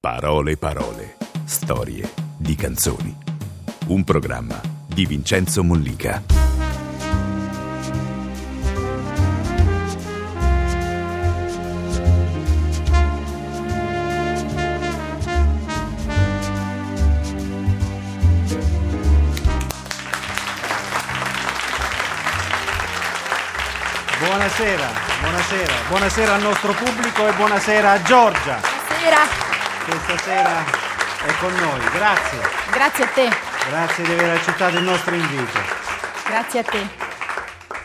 Parole parole. Storie di canzoni. Un programma di Vincenzo Mollica. Buonasera, buonasera, buonasera al nostro pubblico e buonasera a Giorgia Buonasera. Che stasera è con noi. Grazie, Grazie a te. grazie di aver accettato il nostro invito. Grazie a te.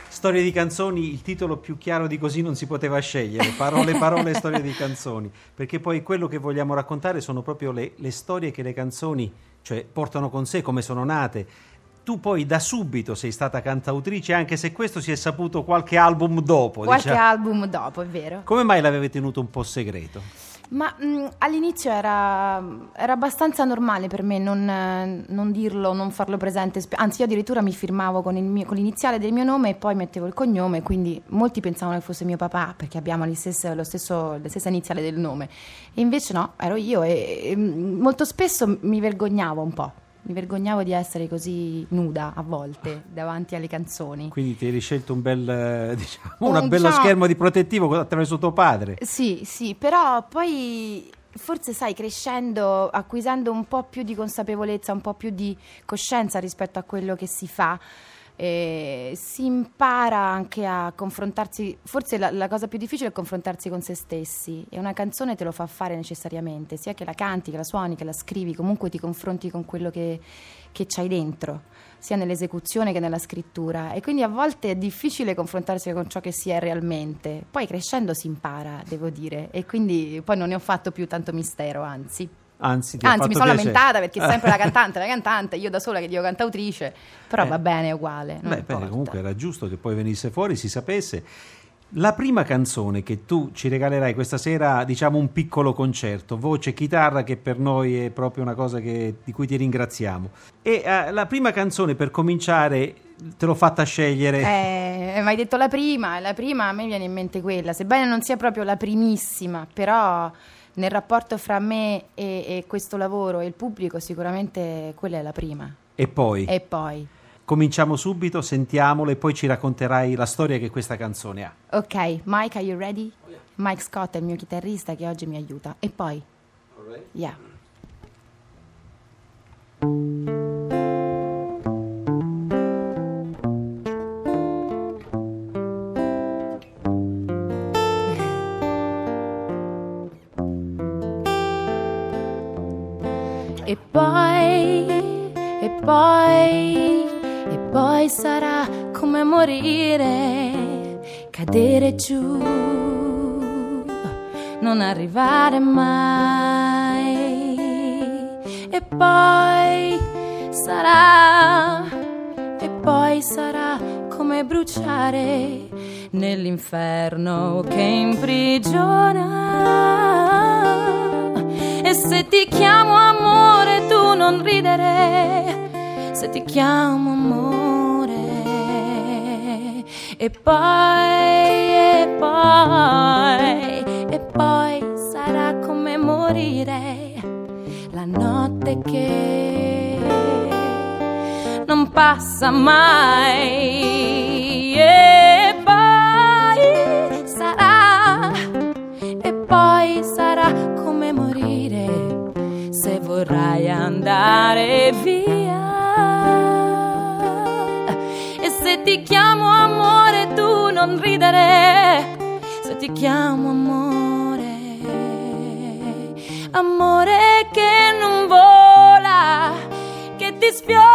Storie di canzoni, il titolo più chiaro di così non si poteva scegliere. Parole, parole, storie di canzoni. Perché poi quello che vogliamo raccontare sono proprio le, le storie che le canzoni cioè, portano con sé, come sono nate. Tu poi da subito sei stata cantautrice, anche se questo si è saputo qualche album dopo. Qualche diciamo. album dopo, è vero. Come mai l'avevi tenuto un po' segreto? Ma mh, all'inizio era, era abbastanza normale per me non, non dirlo, non farlo presente. Anzi, io addirittura mi firmavo con, mio- con l'iniziale del mio nome e poi mettevo il cognome, quindi molti pensavano che fosse mio papà perché abbiamo stesse- stesso, la stessa iniziale del nome. E invece no, ero io e, e, mh, molto spesso mi vergognavo un po'. Mi vergognavo di essere così nuda a volte davanti alle canzoni. Quindi ti eri scelto un bel, eh, diciamo, Un- un bello schermo di protettivo attraverso tuo padre. Sì, sì, però poi forse sai, crescendo, acquisendo un po' più di consapevolezza, un po' più di coscienza rispetto a quello che si fa, eh, si impara anche a confrontarsi, forse la, la cosa più difficile è confrontarsi con se stessi e una canzone te lo fa fare necessariamente, sia che la canti, che la suoni, che la scrivi, comunque ti confronti con quello che, che c'hai dentro sia nell'esecuzione che nella scrittura e quindi a volte è difficile confrontarsi con ciò che si è realmente. Poi crescendo si impara, devo dire, e quindi poi non ne ho fatto più tanto mistero, anzi. Anzi, Anzi, mi sono piacere. lamentata perché è sempre la cantante, la cantante, io da sola che dico cantautrice, però Eh. va bene, è uguale. Beh, bene, comunque era giusto che poi venisse fuori, si sapesse. La prima canzone che tu ci regalerai questa sera, diciamo un piccolo concerto, voce, chitarra, che per noi è proprio una cosa che- di cui ti ringraziamo. E eh, la prima canzone per cominciare te l'ho fatta scegliere. Eh, mi hai detto la prima, la prima a me viene in mente quella, sebbene non sia proprio la primissima, però nel rapporto fra me e, e questo lavoro e il pubblico sicuramente quella è la prima. E poi E poi, cominciamo subito, sentiamolo e poi ci racconterai la storia che questa canzone ha. ok, Mike, are you ready? Mike Scott è il mio chitarrista che oggi mi aiuta. E poi, yeah. E poi, e poi, e poi sarà come morire, cadere giù, non arrivare mai. E poi sarà, e poi sarà come bruciare nell'inferno che imprigiona. E se ti chiamo amore non ridere, se ti chiamo amore. E poi, e poi, e poi sarà come morire la notte che non passa mai. Andare via. E se ti chiamo amore tu non ridere, se ti chiamo amore, amore che non vola, che ti sfiora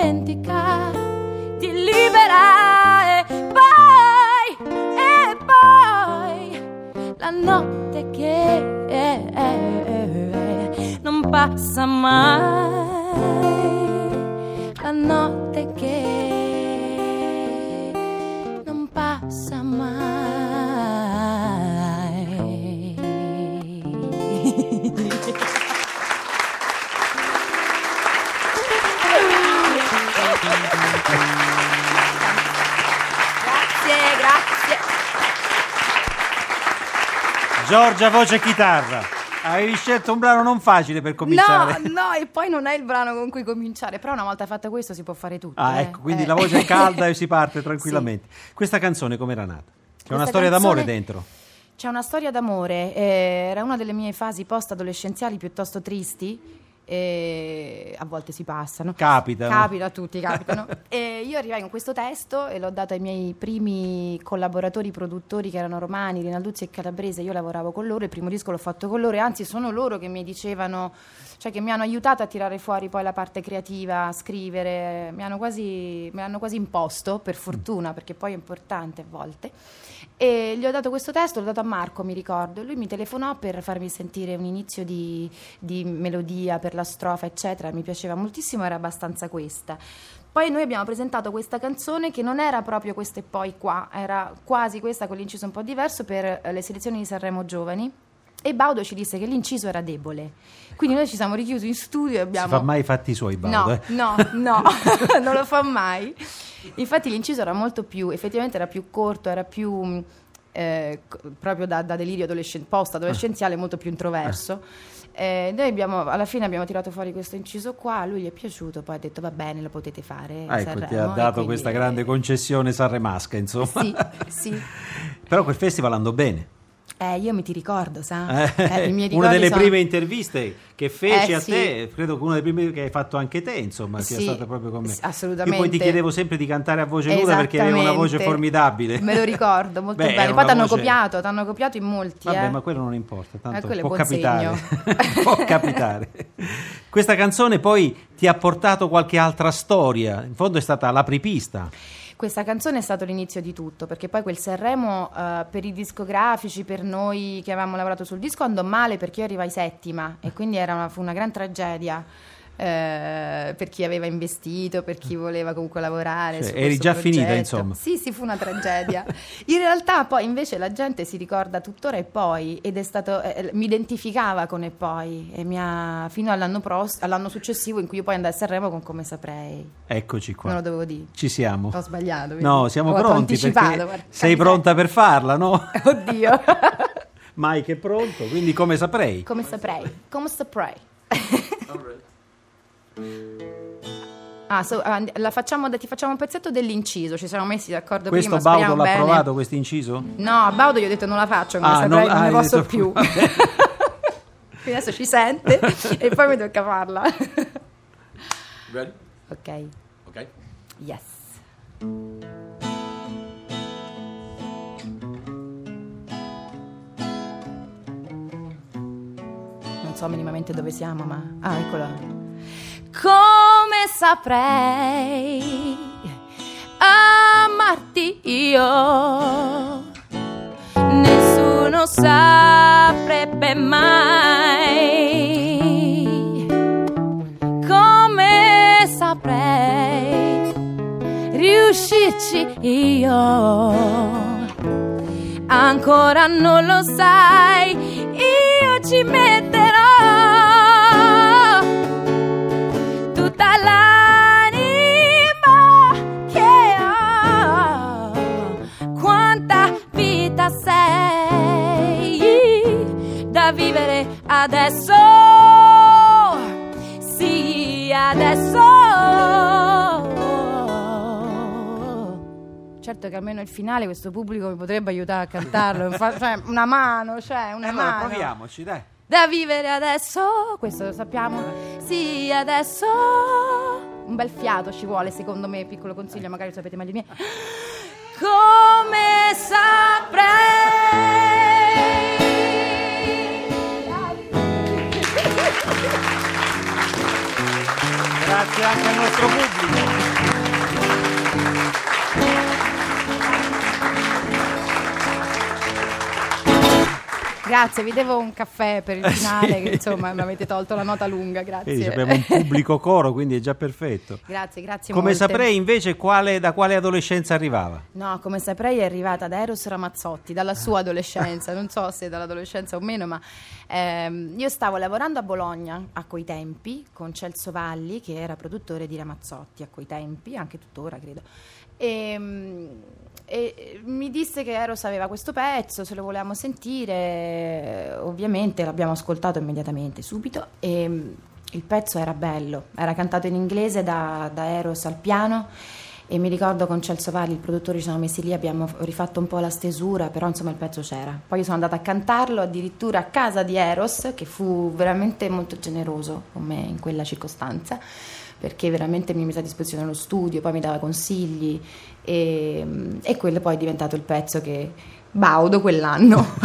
dimentica, ti libera e poi e poi la notte che non passa mai, la notte Giorgia voce chitarra. Avevi scelto un brano non facile per cominciare. No, no, e poi non è il brano con cui cominciare, però una volta fatto questo si può fare tutto. Ah, eh. ecco, quindi Eh. la voce è calda e si parte tranquillamente. Questa canzone com'era nata? C'è una Questa storia d'amore canzone- dentro. C'è una storia d'amore, eh, era una delle mie fasi post-adolescenziali piuttosto tristi. E a volte si passano. Capitano. Capita a tutti, capitano. e io arrivai con questo testo e l'ho dato ai miei primi collaboratori produttori che erano romani, Rinalduzzi e Calabrese. Io lavoravo con loro, il primo disco l'ho fatto con loro e anzi sono loro che mi dicevano, cioè che mi hanno aiutato a tirare fuori poi la parte creativa, a scrivere, mi hanno quasi, me l'hanno quasi imposto, per fortuna, perché poi è importante a volte. E gli ho dato questo testo, l'ho dato a Marco, mi ricordo, e lui mi telefonò per farmi sentire un inizio di, di melodia per la strofa, eccetera. Mi piaceva moltissimo, era abbastanza questa. Poi noi abbiamo presentato questa canzone che non era proprio questa e poi qua, era quasi questa con l'inciso un po' diverso per eh, le selezioni di Sanremo Giovani. E Baudo ci disse che l'inciso era debole. Quindi noi ci siamo richiusi in studio e abbiamo. Si fa mai i fatti suoi, Baudo. No, eh? no, no, non lo fa mai. Infatti l'inciso era molto più, effettivamente era più corto, era più mh, eh, proprio da, da delirio adolescen- post-adolescenziale, molto più introverso. Eh, noi abbiamo, alla fine abbiamo tirato fuori questo inciso qua, lui gli è piaciuto, poi ha detto va bene, lo potete fare. Ah, ecco, ti Sanremo", ha dato quindi, questa grande eh, concessione sanremasca, insomma. Sì, sì. Però quel festival andò bene. Eh, io mi ti ricordo, sa? Eh, Eh, una delle sono- prime interviste che feci Eh, a sì. te, credo che una delle prime che hai fatto anche te, insomma, sia Sì, stata proprio con me. assolutamente. Io poi ti chiedevo sempre di cantare a voce nuda perché avevi una voce formidabile. Me lo ricordo molto Beh, bene. Poi ti hanno voce- copiato, ti hanno copiato in molti. Vabbè, eh. ma quello non importa, tanto quello è può capitare. può capitare. Questa canzone poi ti ha portato qualche altra storia, in fondo è stata l'apripista. Questa canzone è stato l'inizio di tutto, perché poi quel Sanremo eh, per i discografici, per noi che avevamo lavorato sul disco, andò male perché io arrivai settima e quindi una, fu una gran tragedia. Eh, per chi aveva investito, per chi voleva comunque lavorare. Cioè, su eri già finita, progetto. insomma. Sì, sì, fu una tragedia. In realtà poi invece la gente si ricorda tuttora e poi ed è stato, eh, mi identificava con e poi e mi ha, fino all'anno, pros- all'anno successivo in cui io poi andai a Sanremo con Come Saprei. Eccoci qua. Non lo dovevo dire. Ci siamo. Ho sbagliato. vedi? No, siamo Ho pronti guarda. sei pronta per farla, no? Oddio. Mike è pronto, quindi come saprei. Come saprei? Come saprei? Ah, so- ah, la facciamo, ti facciamo un pezzetto dell'inciso, ci siamo messi d'accordo Questo prima, Baudo speriamo l'ha bene. provato, questo inciso? No, a Baudo gli ho detto non la faccio, Ah, saprei, non- non, ah, ne hai posso detto- più. Quindi adesso ci sente e poi mi tocca farla. Ready? ok, Okay. yes. Non so minimamente dove siamo, ma... Ah, eccola. Come saprei amarti io? Nessuno saprebbe mai come saprei riuscirci io. Ancora non lo sai, io ci metterò tutta l'anima che ho. Quanta vita sei da vivere adesso. Sì, adesso. Certo che almeno il finale questo pubblico mi potrebbe aiutare a cantarlo, Fa- cioè una mano, cioè una allora mano proviamoci, dai. Da vivere adesso, questo lo sappiamo, sì adesso, un bel fiato ci vuole secondo me, piccolo consiglio, magari lo sapete meglio di me, come saprei. Grazie anche al nostro pubblico. Grazie, vi devo un caffè per il Eh, finale, sì. che insomma mi avete tolto la nota lunga, grazie. Vedi, abbiamo un pubblico coro, quindi è già perfetto. Grazie, grazie Come molte. saprei invece quale- da quale adolescenza arrivava? No, come saprei è arrivata da Eros Ramazzotti, dalla sua adolescenza, non so se dall'adolescenza o meno, ma ehm, io stavo lavorando a Bologna a quei tempi con Celso Valli, che era produttore di Ramazzotti a quei tempi, anche tuttora credo. E, mm, E mi disse che Eros aveva questo pezzo, se lo volevamo sentire, ovviamente l'abbiamo ascoltato immediatamente, subito, e mm, il pezzo era bello, era cantato in inglese da, da Eros al piano e mi ricordo con Celso Valli, il produttore, ci siamo messi lì, abbiamo rifatto un po' la stesura, però insomma il pezzo c'era. Poi sono andata a cantarlo addirittura a casa di Eros, che fu veramente molto generoso con me in quella circostanza, perché veramente mi mise a disposizione lo studio, poi mi dava consigli e, e quello poi è diventato il pezzo che baudo quell'anno.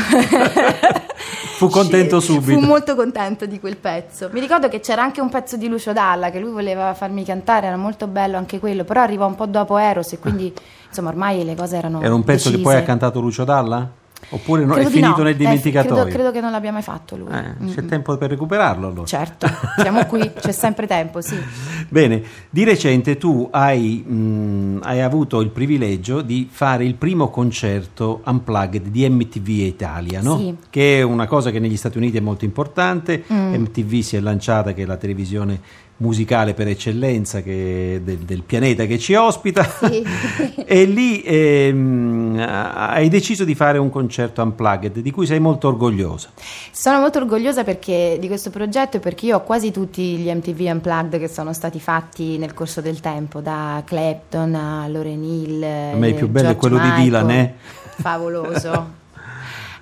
Fu contento subito. Fu molto contento di quel pezzo. Mi ricordo che c'era anche un pezzo di Lucio Dalla che lui voleva farmi cantare, era molto bello anche quello, però arriva un po' dopo Eros e quindi insomma ormai le cose erano Era un pezzo decise. che poi ha cantato Lucio Dalla? Oppure no, è finito no. nel Eh, dimenticatoio? credo, credo che non l'abbia mai fatto lui. Eh, Mm, c'è mm. tempo per recuperarlo allora. Certo, siamo qui, c'è sempre tempo, sì. Bene, di recente tu hai, mh, hai avuto il privilegio di fare il primo concerto unplugged di MTV Italia, no? Sì. che è una cosa che negli Stati Uniti è molto importante. Mm. MTV si è lanciata, che è la televisione musicale per eccellenza che- del, del pianeta che ci ospita, Sì. e lì ehm, hai deciso di fare un concerto unplugged di cui sei molto orgogliosa. Sono molto orgogliosa perché, di questo progetto perché io ho quasi tutti gli MTV Unplugged che sono stati fatti nel corso del tempo, da Clapton a Lauryn Hill. A me il più bello è quello di Dylan, eh? Favoloso.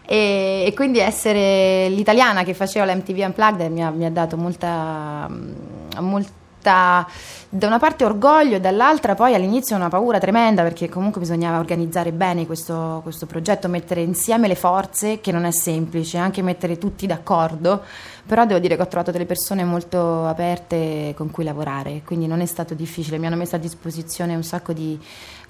E, e quindi essere l'italiana che faceva l'MTV Unplugged mi ha, mi ha dato molta, molta, da una parte orgoglio e dall'altra poi all'inizio una paura tremenda perché comunque bisognava organizzare bene questo, questo progetto, mettere insieme le forze, che non è semplice, anche mettere tutti d'accordo, però devo dire che ho trovato delle persone molto aperte con cui lavorare, quindi non è stato difficile, mi hanno messo a disposizione un sacco di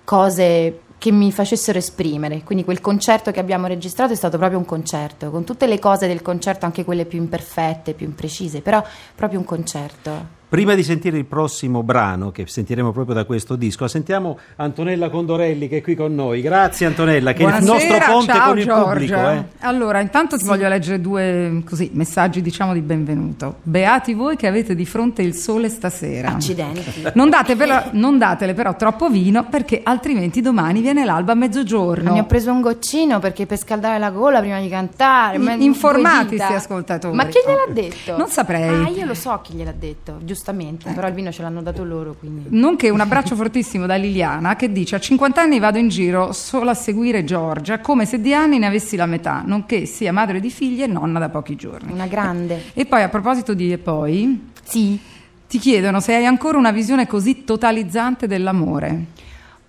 cose che mi facessero esprimere. Quindi quel concerto che abbiamo registrato è stato proprio un concerto, con tutte le cose del concerto, anche quelle più imperfette, più imprecise, però proprio un concerto. Prima di sentire il prossimo brano, che sentiremo proprio da questo disco, sentiamo Antonella Condorelli che è qui con noi. Grazie Antonella, che è il Buonasera, nostro ponte ciao con il Giorgia. pubblico. eh. Allora, intanto ti voglio leggere due così, messaggi diciamo di benvenuto. Beati voi che avete di fronte il sole stasera. Accidenti. Non, date però- non datele però troppo vino perché altrimenti domani viene l'alba a mezzogiorno. Mi ho preso un goccino perché per scaldare la gola prima di cantare. ma- Informati sti ascoltatori. Ma chi gliel'ha detto? Non saprei. Ah, io lo so chi gliel'ha detto, giustamente. Però il vino ce l'hanno dato loro, quindi. Nonché un abbraccio fortissimo da Liliana che dice a 50 anni vado in giro solo a seguire Giorgia come se di anni ne avessi la metà, nonché sia madre di figli e nonna da pochi giorni. Una grande. E poi a proposito di e poi, Sì. ti chiedono se hai ancora una visione così totalizzante dell'amore.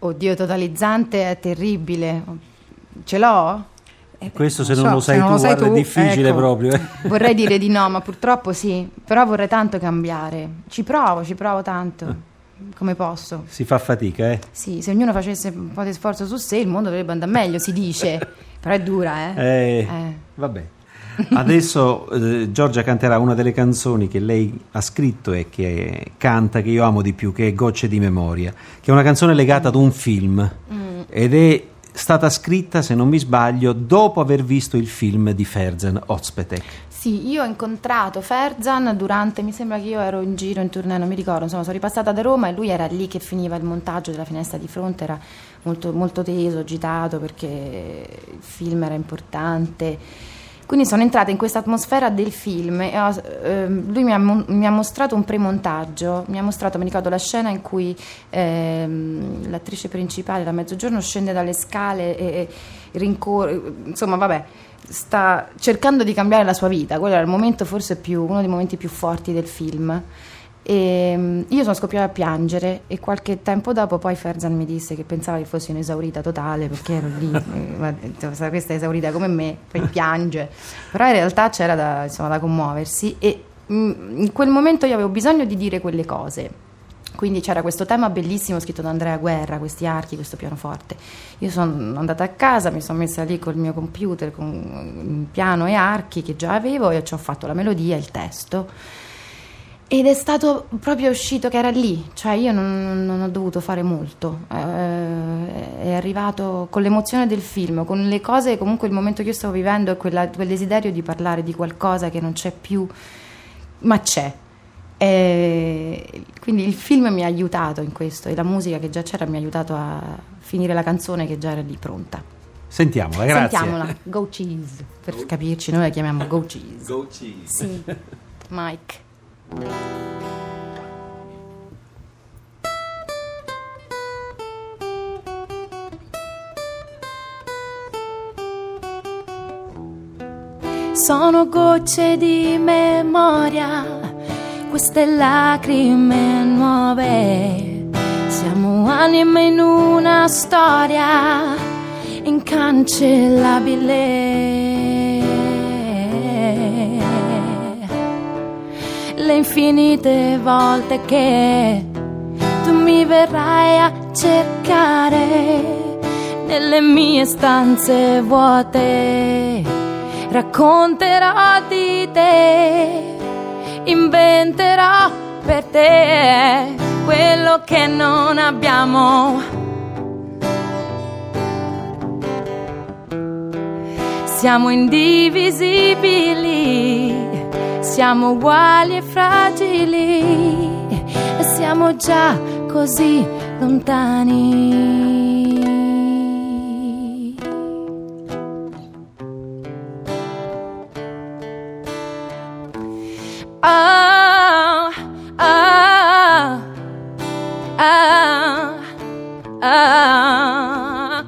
Oddio, totalizzante è terribile. Ce l'ho? Questo se Non so, lo se sai non tu, lo sai guarda, tu, è difficile ecco. proprio. eh. Vorrei dire di no, ma purtroppo sì. Però vorrei tanto cambiare. Ci provo, ci provo tanto. Come posso? Si fa fatica, eh. Sì, se ognuno facesse un po' di sforzo su sé, il mondo dovrebbe andare meglio, si dice. Però è dura, eh? Eh, Eh. Vabbè. Adesso eh, Giorgia canterà una delle canzoni che lei ha scritto e che canta, che io amo di più, che è Gocce di memoria, che è una canzone legata ad un film ed è stata scritta, se non mi sbaglio, dopo aver visto il film di Ferzan Ozpetek. Sì, io ho incontrato Ferzan durante, mi sembra che io ero in giro in tournée, non mi ricordo, insomma sono ripassata da Roma e lui era lì che finiva il montaggio della finestra di fronte, era molto, molto teso, agitato perché il film era importante. Quindi sono entrata in questa atmosfera del film e ho- ehm, lui mi ha, mi ha mostrato un premontaggio, mi ha mostrato, mi ricordo la scena in cui ehm, l'attrice principale da mezzogiorno scende dalle scale e, e rincorre, insomma vabbè, sta cercando di cambiare la sua vita, quello era il momento forse più, uno dei momenti più forti del film. E mm, io sono scoppiata a piangere e qualche tempo dopo poi Ferzan mi disse che pensava che fossi un'esaurita totale perché ero lì, eh, guarda, insomma, questa è esaurita come me, poi piange, però in realtà c'era da, insomma, da commuoversi e mm, in quel momento io avevo bisogno di dire quelle cose. Quindi c'era questo tema bellissimo scritto da Andrea Guerra, questi archi, questo pianoforte. Io sono andata a casa, mi sono messa lì col mio computer con piano e archi che già avevo e ci ho fatto la melodia, il testo. Ed è stato proprio uscito che era lì, cioè io non, non ho dovuto fare molto, Eh, è arrivato con l'emozione del film, con le cose, comunque il momento che io stavo vivendo e quella- quel desiderio di parlare di qualcosa che non c'è più, ma c'è. E quindi il film mi ha aiutato in questo e la musica che già c'era mi ha aiutato a finire la canzone che già era lì pronta. Sentiamola, grazie. Sentiamola, Go Cheese, per capirci, noi la chiamiamo Go Cheese. Go cheese. Sì, Mike. Sono gocce di memoria, queste lacrime nuove. Siamo anime in una storia incancellabile. Le infinite volte che tu mi verrai a cercare nelle mie stanze vuote racconterò di te, inventerò per te quello che non abbiamo. Siamo indivisibili, siamo uguali e fragili e siamo già così lontani. Ah, ah, ah.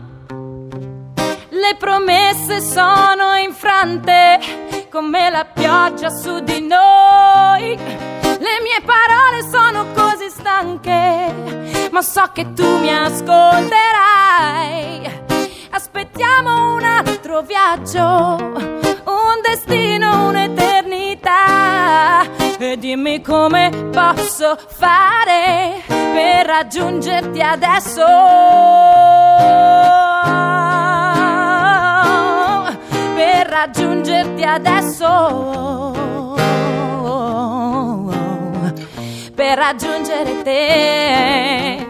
Le promesse sono infrante come la pioggia su di noi. Le mie parole sono così stanche, ma so che tu mi ascolterai. Aspettiamo un altro viaggio, un destino, un'eternità. E dimmi come posso fare per raggiungerti adesso. Raggiungerti adesso. Per raggiungere te.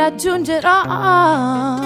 Ti raggiungerò. Grazie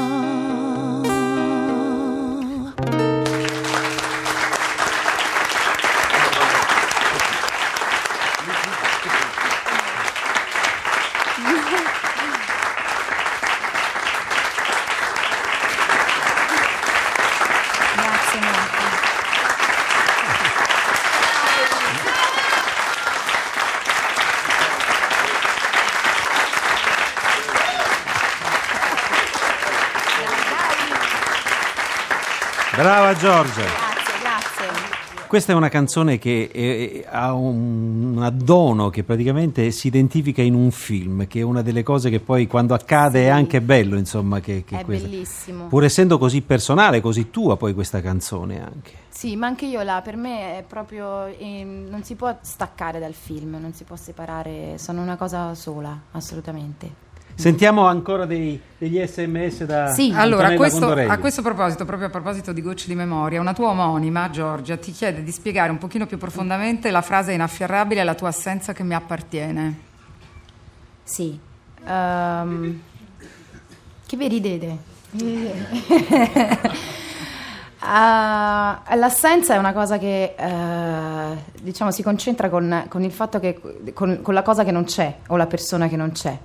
Giorgia. Grazie, grazie. Questa è una canzone che eh, ha un, un addono che praticamente si identifica in un film, che è una delle cose che poi quando accade è anche bello, insomma, che, che È questa- bellissimo. Pur essendo così personale, così tua poi questa canzone anche. Sì, ma anche io là, per me è proprio, ehm, non si può staccare dal film, non si può separare, sono una cosa sola, assolutamente. Sentiamo ancora dei- degli sms da Sì. Allora, a Antonella questo, a questo proposito, proprio a proposito di gocce di memoria, una tua omonima, Giorgia, ti chiede di spiegare un pochino più profondamente la frase inafferrabile la tua assenza che mi appartiene. Sì. Ehm, che vi ridete? Ah, l'assenza è una cosa che eh, diciamo si concentra con, con il fatto che con, con la cosa che non c'è o la persona che non c'è.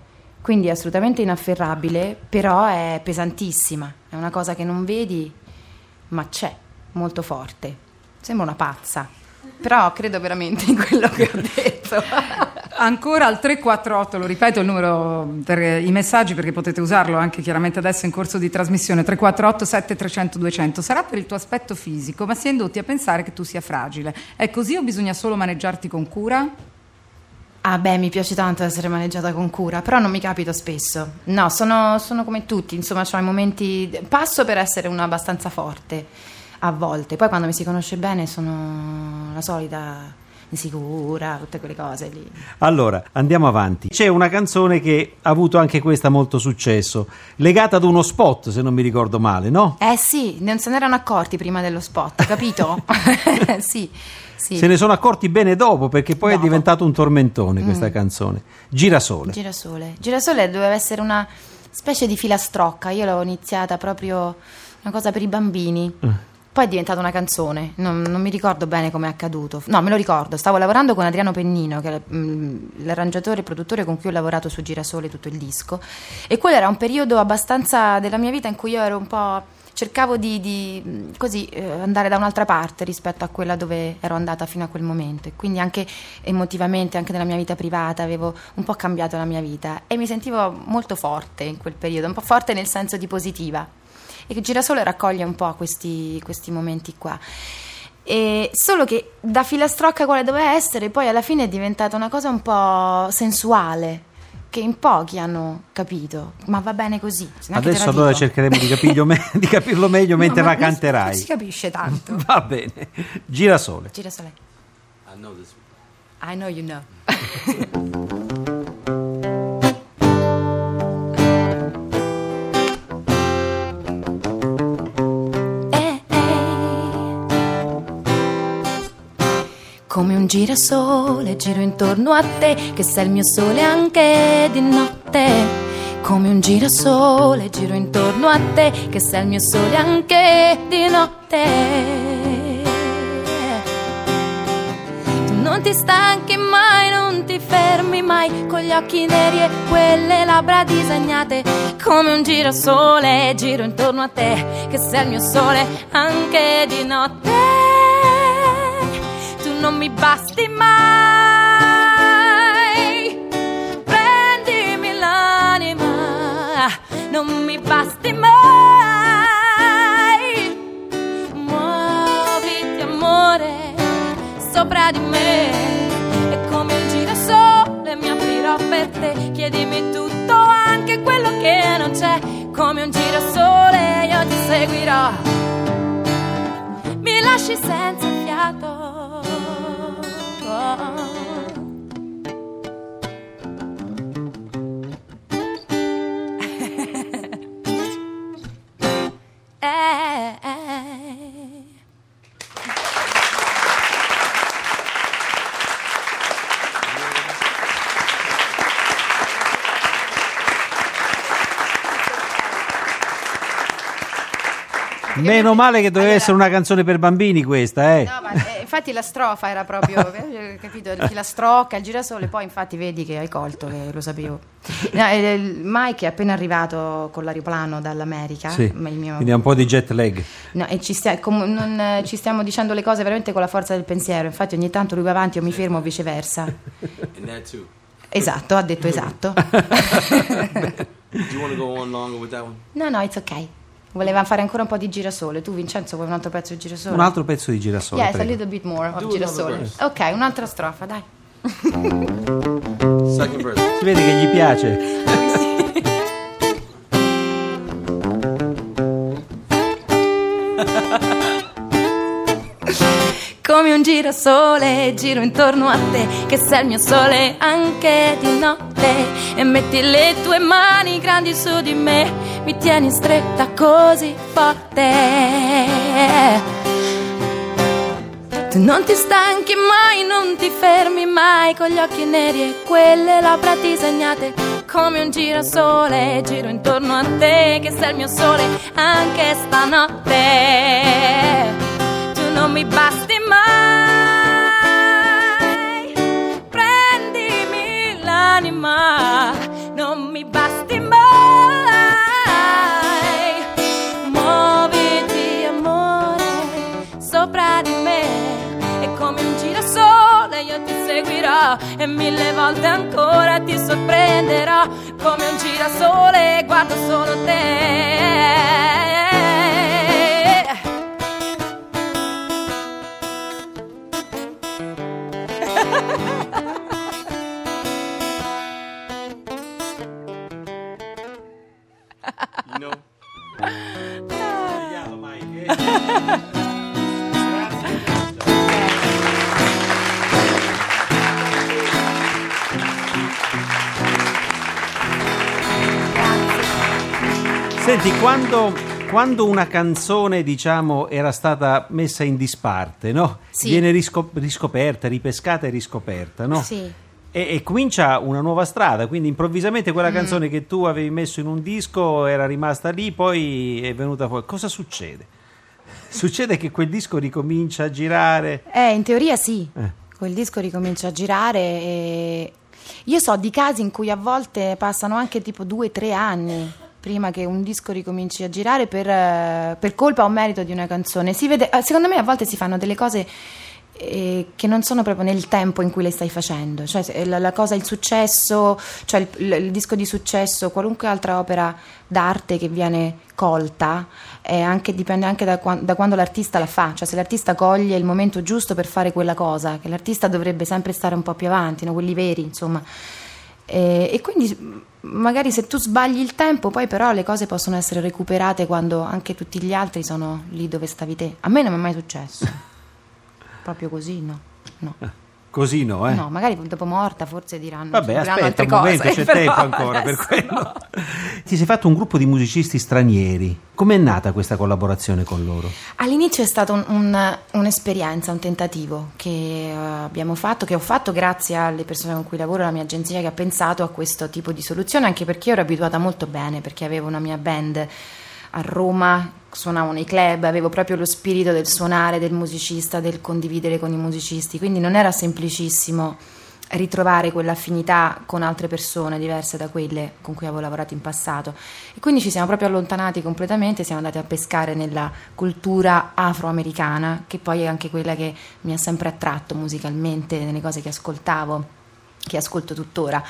Quindi è assolutamente inafferrabile, però è pesantissima. È una cosa che non vedi, ma c'è, molto forte. Sembra una pazza, però credo veramente in quello che ho detto. Ancora al 348, lo ripeto il numero per i messaggi perché potete usarlo anche chiaramente adesso in corso di trasmissione, 348 7300 200. Sarà per il tuo aspetto fisico, ma si è indotti a pensare che tu sia fragile. È così o bisogna solo maneggiarti con cura? Ah beh, mi piace tanto essere maneggiata con cura, però non mi capita spesso. No, sono, sono come tutti, insomma, ho i momenti... Passo per essere una abbastanza forte, a volte. Poi quando mi si conosce bene sono la solita insicura, tutte quelle cose lì. Allora, andiamo avanti. C'è una canzone che ha avuto anche questa molto successo, legata ad uno spot, se non mi ricordo male, no? Eh sì, non se ne erano accorti prima dello spot, capito? sì, sì. Se ne sono accorti bene dopo, perché poi è Dopo. diventato un tormentone questa canzone. Girasole. Girasole. Girasole doveva essere una specie di filastrocca. Io l'avevo iniziata proprio una cosa per i bambini. Poi è diventata una canzone. Non, non mi ricordo bene come è accaduto. No, me lo ricordo. Stavo lavorando con Adriano Pennino, che è mm, l'arrangiatore e produttore con cui ho lavorato su Girasole tutto il disco. E quello era un periodo abbastanza della mia vita in cui io ero un po'. Cercavo di, di, mh, così eh, andare da un'altra parte rispetto a quella dove ero andata fino a quel momento. E quindi anche emotivamente, anche nella mia vita privata avevo un po' cambiato la mia vita. E mi sentivo molto forte in quel periodo, un po' forte nel senso di positiva. E che Girasole raccoglie un po' questi, questi momenti qua. E solo che da filastrocca quale doveva essere, poi alla fine è diventata una cosa un po' sensuale, che in pochi hanno capito, ma va bene così. Adesso la allora cercheremo di capirlo, me- di capirlo meglio mentre No, la ma non si- canterai. Non si capisce tanto. Va bene. Girasole. Girasole. I know this. I know you know. girasole giro intorno a te, che sei il mio sole anche di notte. Come un girasole giro intorno a te, che sei il mio sole anche di notte. Non ti stanchi mai, non ti fermi mai con gli occhi neri e quelle labbra disegnate come un girasole giro intorno a te che sei il mio sole anche di notte non mi basti mai. Prendimi l'anima non mi basti mai. Muoviti amore sopra di me. E come un girasole mi aprirò per te. Chiedimi tutto anche quello che non c'è. Come un girasole io ti seguirò. Mi lasci senza fiato. Meno male che doveva essere una canzone per bambini questa, eh. No, ma eh, infatti la strofa era proprio, eh, capito, il filastrocca, il girasole, poi infatti vedi che hai colto, che lo sapevo. No, eh, Mike è appena arrivato con l'aeroplano dall'America, Sì, mio- quindi ha un po' di jet lag. no, e ci, stia- com- non, eh, ci stiamo dicendo le cose veramente con la forza del pensiero, infatti ogni tanto lui va avanti, io mi fermo o viceversa. And that too. Esatto, ha detto esatto. Do you want to go on longer with that one? No, no, it's ok. Voleva fare ancora un po' di girasole. Tu, Vincenzo, vuoi un altro pezzo di girasole? Un altro pezzo di girasole. Yes, a prego. little bit more of Do girasole. Ok, un'altra strofa, dai. Second verse. Si vede che gli piace. Un girasole giro intorno a te, che sei il mio sole anche di notte. E metti le tue mani grandi su di me, mi tieni stretta così forte. Tu non ti stanchi mai, non ti fermi mai con gli occhi neri e quelle labbra disegnate come un girasole. Giro intorno a te, che sei il mio sole anche stanotte. Tu non mi basti mai, prendimi l'anima, non mi basti mai. Muoviti, amore, sopra di me. E come un girasole io ti seguirò. E mille volte ancora ti sorprenderò. Come un girasole guardo solo te Senti, quando, quando una canzone, diciamo, era stata messa in disparte, no? Sì. Viene riscop- riscoperta, ripescata e riscoperta, no? Sì. E, e comincia una nuova strada, quindi improvvisamente Mm. quella canzone che tu avevi messo in un disco era rimasta lì, poi è venuta fuori. Cosa succede? Succede che quel disco ricomincia a girare. Eh, in teoria sì, Eh. quel disco ricomincia a girare e io so di casi in cui a volte passano anche tipo due o tre anni prima che un disco ricominci a girare per, eh, per colpa o merito di una canzone. Vede, eh, secondo me a volte si fanno delle cose eh, che non sono proprio nel tempo in cui le stai facendo, cioè la, la cosa, il successo, cioè il, il- il disco di successo, qualunque altra opera d'arte che viene colta, anche- dipende anche da, da quando l'artista la fa, cioè se l'artista coglie il momento giusto per fare quella cosa, che l'artista dovrebbe sempre stare un po' più avanti, no? quelli veri, insomma. E, e quindi magari se tu sbagli il tempo, poi però le cose possono essere recuperate quando anche tutti gli altri sono lì dove stavi te. A me non mi è mai successo. Proprio così, no. No, Così no, eh? no magari dopo morta forse diranno, Vabbè, diranno aspetta un momento, cose. c'è tempo ancora per quello. no. Ti sei fatto un gruppo di musicisti stranieri. Com'è nata questa collaborazione con loro? All'inizio è stata un- un- un'esperienza, un tentativo che eh, abbiamo fatto, che ho fatto grazie alle persone con cui lavoro, alla mia agenzia che ha pensato a questo tipo di soluzione, anche perché ero abituata molto bene, perché avevo una mia band a Roma, suonavo nei club, avevo proprio lo spirito del suonare, del musicista, del condividere con i musicisti, quindi non era semplicissimo ritrovare quell'affinità con altre persone diverse da quelle con cui avevo lavorato in passato. E quindi ci siamo proprio allontanati completamente, siamo andati a pescare nella cultura afroamericana che poi è anche quella che mi ha sempre attratto musicalmente nelle cose che ascoltavo, che ascolto tuttora.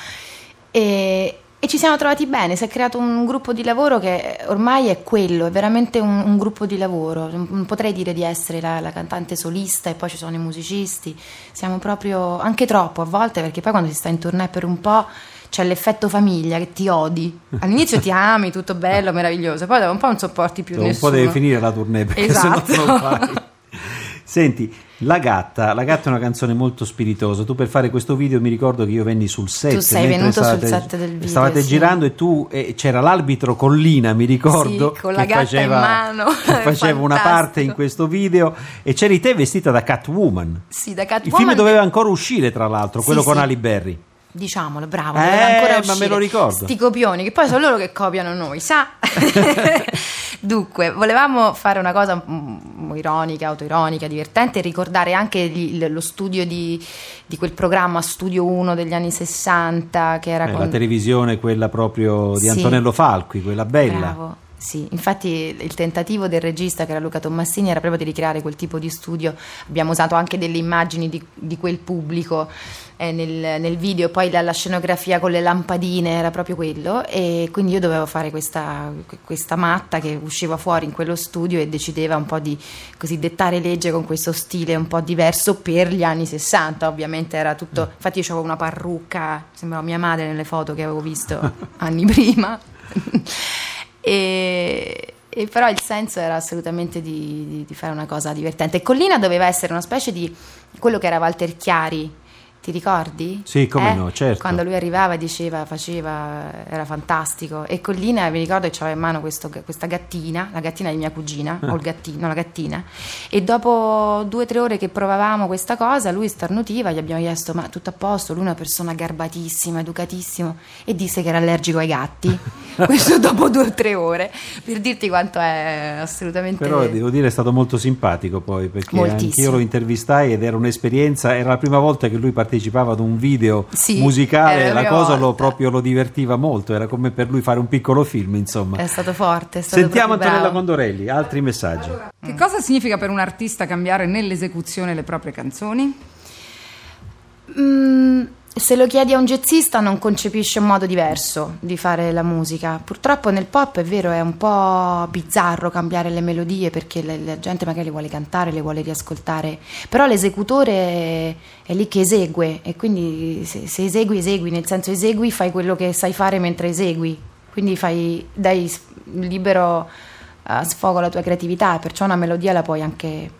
E, e ci siamo trovati bene, si è creato un gruppo di lavoro che ormai è quello, è veramente un, un gruppo di lavoro, non potrei dire di essere la, la cantante solista e poi ci sono i musicisti, siamo proprio anche troppo a volte perché poi quando si sta in tournée per un po' c'è l'effetto famiglia che ti odi, all'inizio ti ami, tutto bello, meraviglioso, poi dopo un po' non sopporti più un nessuno. po' deve finire la tournée perché Esatto. se no non fai. Senti, La gatta, La gatta è una canzone molto spiritosa. Tu per fare questo video mi ricordo che io venni sul set. Tu sei venuto sul set del video, Stavate sì. girando e tu e c'era l'arbitro Collina, mi ricordo, Sì, con la che gatta faceva, in mano. che faceva una parte in questo video e c'eri te vestita da Catwoman. Sì, da Il Catwoman film doveva ancora uscire, tra l'altro, Sì, quello con sì. Ali Berry. Diciamolo, bravo, Eh, ancora ma me lo ricordo. Sti copioni, che poi sono loro che copiano noi, sa? Dunque, volevamo fare una cosa mm, ironica, autoironica, divertente, ricordare anche gli- lo studio di, di quel programma Studio 1 degli anni 60, che era Eh, con... La televisione, quella proprio di Sì. Antonello Falqui, quella bella. Bravo. Sì, infatti il tentativo del regista che era Luca Tommassini era proprio di ricreare quel tipo di studio. Abbiamo usato anche delle immagini di, di quel pubblico eh, nel, nel video, poi la, la scenografia con le lampadine era proprio quello e quindi io dovevo fare questa, questa matta che usciva fuori in quello studio e decideva un po' di così dettare legge con questo stile un po' diverso per gli anni 60, ovviamente era tutto, infatti io avevo una parrucca, sembrava mia madre nelle foto che avevo visto anni prima. E, e però il senso era assolutamente di, di- di fare una cosa divertente. Collina doveva essere una specie di quello che era Walter Chiari. Ti ricordi? Sì, come no, certo. Quando lui arrivava diceva, faceva, era fantastico. E Collina, mi ricordo che aveva in mano questo- questa gattina, la gattina di mia cugina, Ah. o il gattino, la gattina. E dopo due o tre ore che provavamo questa cosa, lui starnutiva, gli abbiamo chiesto, ma tutto a posto? Lui è una persona garbatissima, educatissimo, e disse che era allergico ai gatti. Questo dopo due o tre ore, per dirti quanto è assolutamente... Però devo dire è stato molto simpatico poi perché Moltissimo. anch'io lo intervistai ed era un'esperienza, era la prima volta che lui partecipava ad un video Sì, musicale, la cosa lo, proprio lo divertiva molto, era come per lui fare un piccolo film insomma. È stato forte, è stato Sentiamo Antonella bravo. Condorelli, altri messaggi. Che cosa significa per un artista cambiare nell'esecuzione le proprie canzoni? Mm, se lo chiedi a un jazzista non concepisce un modo diverso di fare la musica. Purtroppo nel pop è vero, è un po' bizzarro cambiare le melodie perché la, la gente magari le vuole cantare, le vuole riascoltare, però l'esecutore è, lì che esegue e quindi se, se esegui, esegui, nel senso esegui, fai quello che sai fare mentre esegui, quindi fai, dai libero eh, sfogo alla tua creatività perciò una melodia la puoi anche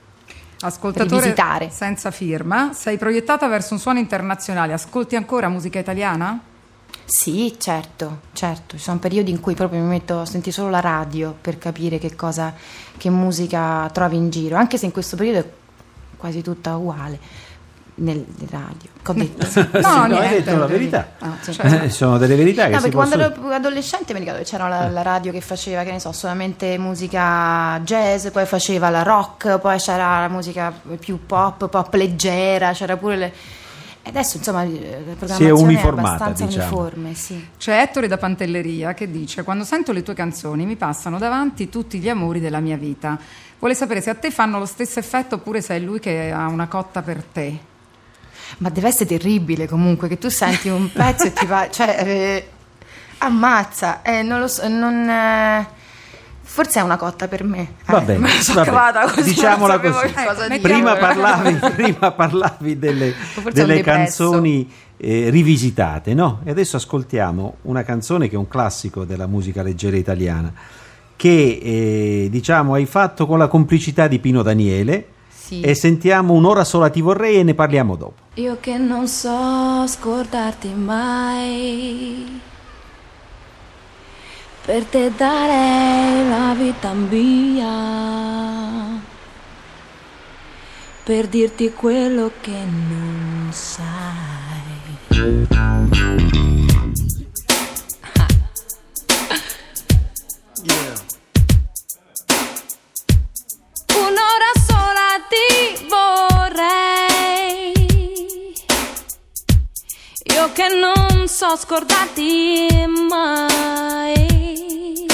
Ascoltatore Rivisitare. senza firma, sei proiettata verso un suono internazionale, ascolti ancora musica italiana? Sì, certo, certo. Ci sono periodi in cui proprio mi metto a sentire solo la radio per capire che cosa, che musica trovi in giro, anche se in questo periodo è quasi tutta uguale nel radio. Che ho detto? Sì, no, hai detto la verità. Ah, sì. Eh, sono delle verità che No, si perché quando possono... ero adolescente mi ricordo che c'era la, la radio che faceva, che ne so, solamente musica jazz, poi faceva la rock, poi c'era la musica più pop, pop leggera, c'era pure le... E adesso insomma la programmazione uniformata, è abbastanza diciamo. uniforme, sì. C'è Ettore da Pantelleria che dice: Quando sento le tue canzoni mi passano davanti tutti gli amori della mia vita. Vuole sapere se a te fanno lo stesso effetto oppure se è lui che ha una cotta per te. Ma deve essere terribile comunque che tu senti un pezzo e ti va, cioè eh, ammazza, eh, non lo so, non, eh, forse è una cotta per me. Va Eh, bene, me la sono va bene. cavata così, diciamola così. che cosa dire. Prima parlavi, prima parlavi delle, delle canzoni eh, rivisitate, no? E adesso ascoltiamo una canzone che è un classico della musica leggera italiana, che eh, diciamo hai fatto con la complicità di Pino Daniele. Sì. E sentiamo un'ora sola ti vorrei e ne parliamo dopo. Io che non so scordarti mai. Per te darei la vita mia. Per dirti quello che non sai. Ti vorrei. Io che non so scordarti mai.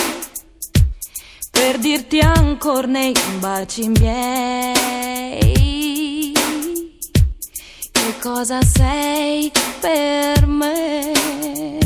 Per dirti ancora nei baci miei. Che cosa sei per me?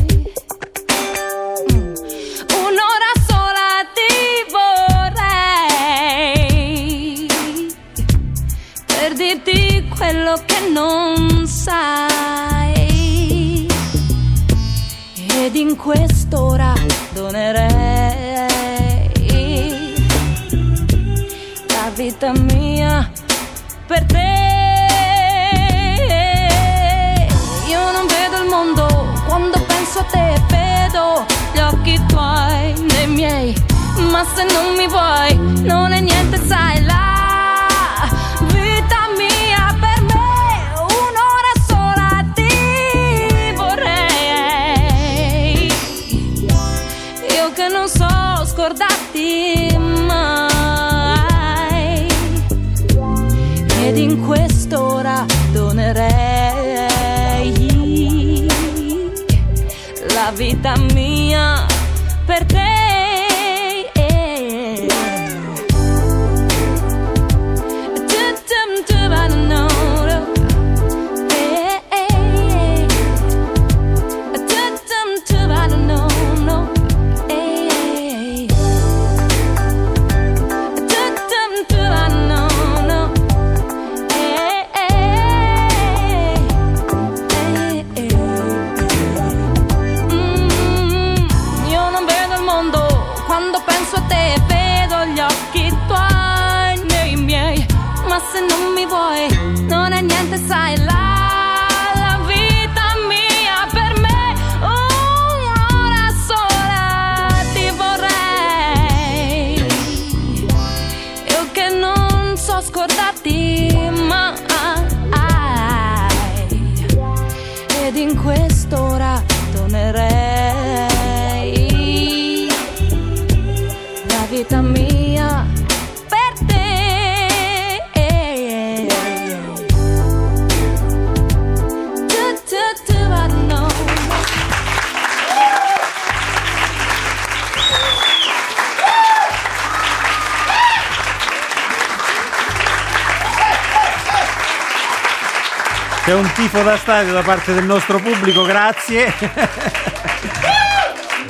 Tifo da stadio da parte del nostro pubblico, grazie.